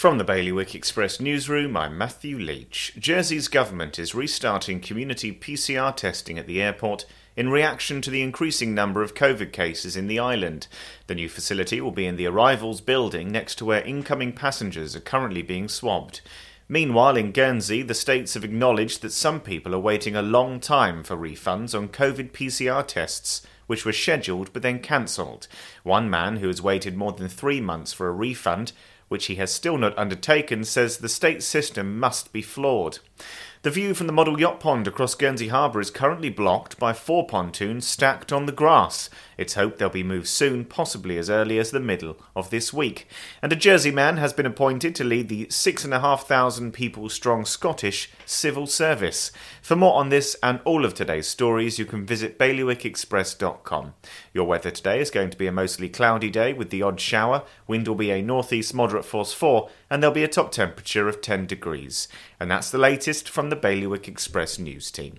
From the Bailiwick Express newsroom, I'm Matthew Leach. Jersey's government is restarting community PCR testing at the airport in reaction to the increasing number of COVID cases in the island. The new facility will be in the arrivals building next to where incoming passengers are currently being swabbed. Meanwhile, in Guernsey, the states have acknowledged that some people are waiting a long time for refunds on COVID PCR tests, which were scheduled but then cancelled. One man who has waited more than three months for a refund which he has still not undertaken, says the state system must be flawed. The view from the model yacht pond across Guernsey Harbour is currently blocked by four pontoons stacked on the grass. It's hoped they'll be moved soon, possibly as early as the middle of this week. And a Jersey man has been appointed to lead the 6,500 people strong Scottish civil service. For more on this and all of today's stories, you can visit bailiwickexpress.com. Your weather today is going to be a mostly cloudy day with the odd shower. Wind will be a northeast moderate force 4, and there'll be a top temperature of 10 degrees. And that's the latest from the Bailiwick Express news team.